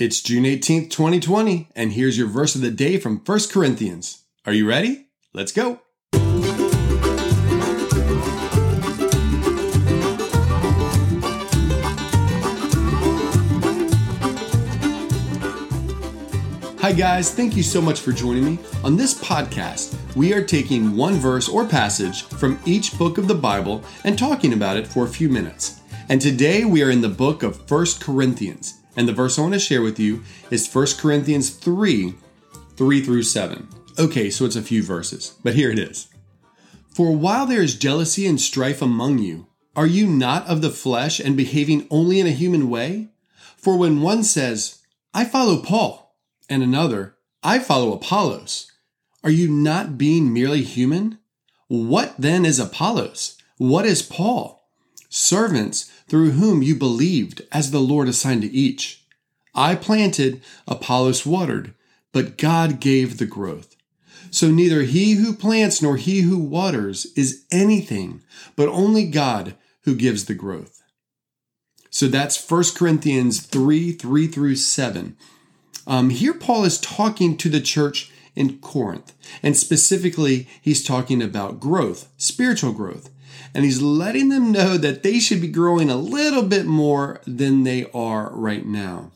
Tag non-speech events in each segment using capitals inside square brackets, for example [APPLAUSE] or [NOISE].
It's June 18th, 2020, and here's your verse of the day from 1 Corinthians. Are you ready? Let's go. Hi, guys. Thank you so much for joining me. On this podcast, we are taking one verse or passage from each book of the Bible and talking about it for a few minutes. And today we are in the book of 1 Corinthians. And the verse I want to share with you is 1 Corinthians 3 3 through 7. Okay, so it's a few verses, but here it is. For while there is jealousy and strife among you, are you not of the flesh and behaving only in a human way? For when one says, I follow Paul, and another, I follow Apollos, are you not being merely human? What then is Apollos? What is Paul? Servants through whom you believed, as the Lord assigned to each. I planted, Apollos watered, but God gave the growth. So neither he who plants nor he who waters is anything, but only God who gives the growth. So that's 1 Corinthians 3 3 through 7. Um, here, Paul is talking to the church in Corinth, and specifically, he's talking about growth, spiritual growth and he's letting them know that they should be growing a little bit more than they are right now.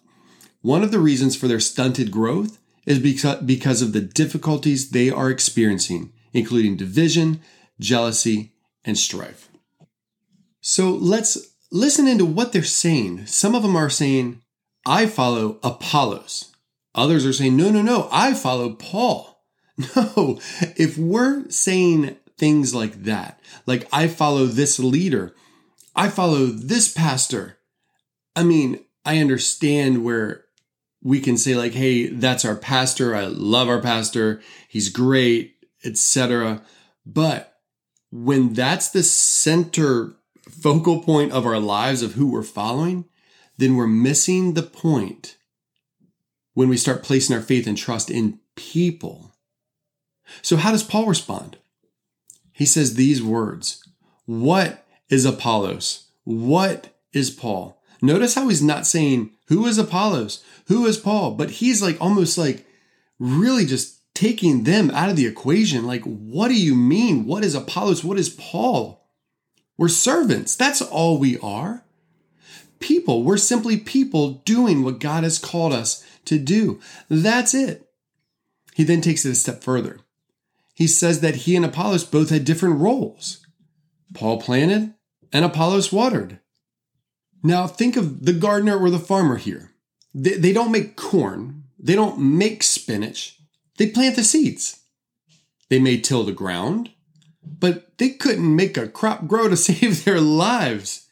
One of the reasons for their stunted growth is because of the difficulties they are experiencing, including division, jealousy, and strife. So let's listen into what they're saying. Some of them are saying, I follow Apollos. Others are saying, no, no, no, I follow Paul. [LAUGHS] No, if we're saying things like that. Like, I follow this leader, I follow this pastor. I mean, I understand where we can say, like, hey, that's our pastor. I love our pastor. He's great, etc. But when that's the center focal point of our lives of who we're following, then we're missing the point when we start placing our faith and trust in people. So, how does Paul respond? He says these words What is Apollos? What is Paul? Notice how he's not saying, Who is Apollos? Who is Paul? But he's like almost like really just taking them out of the equation. Like, what do you mean? What is Apollos? What is Paul? We're servants. That's all we are. People. We're simply people doing what God has called us to do. That's it. He then takes it a step further he says that he and Apollos both had different roles. Paul planted and Apollos watered. Now think of the gardener or the farmer here. They, they don't make corn, they don't make spinach, they plant the seeds. They may till the ground, but they couldn't make a crop grow to [LAUGHS] save their lives.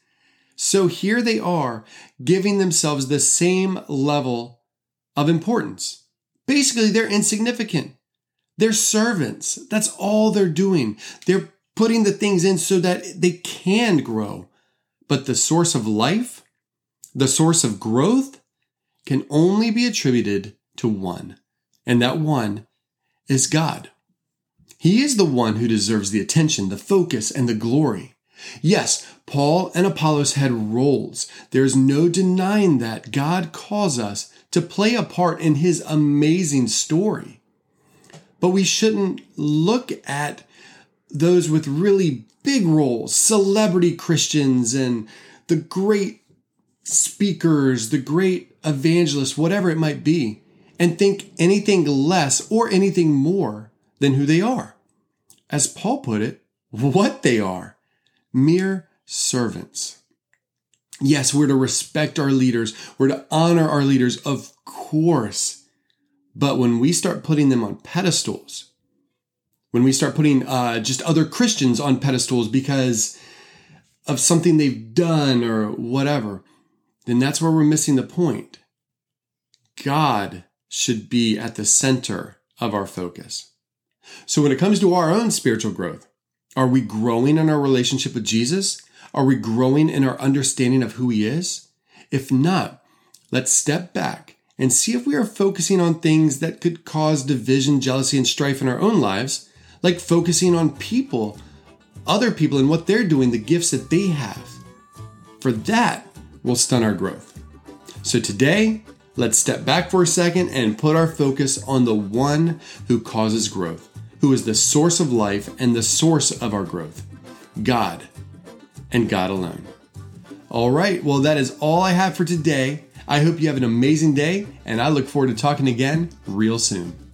So here they are giving themselves the same level of importance. Basically, they're insignificant. They're servants. That's all they're doing. They're putting the things in so that they can grow. But the source of life, the source of growth, can only be attributed to one. And that one is God. He is the one who deserves the attention, the focus, and the glory. Yes, Paul and Apollos had roles. There's no denying that God calls us to play a part in his amazing story. But we shouldn't look at those with really big roles, celebrity Christians and the great speakers, the great evangelists, whatever it might be, and think anything less or anything more than who they are. As Paul put it, [LAUGHS] what they are mere servants. Yes, we're to respect our leaders, we're to honor our leaders, of course. But when we start putting them on pedestals, when we start putting uh, just other Christians on pedestals because of something they've done or whatever, then that's where we're missing the point. God should be at the center of our focus. So when it comes to our own spiritual growth, are we growing in our relationship with Jesus? Are we growing in our understanding of who he is? If not, let's step back and see if we are focusing on things that could cause division, jealousy, and strife in our own lives, like focusing on people, other people, and what they're doing, the gifts that they have. For that will stun our growth. So today, let's step back for a second and put our focus on the one who causes growth, who is the source of life and the source of our growth God and God alone. All right, well, that is all I have for today. I hope you have an amazing day, and I look forward to talking again real soon.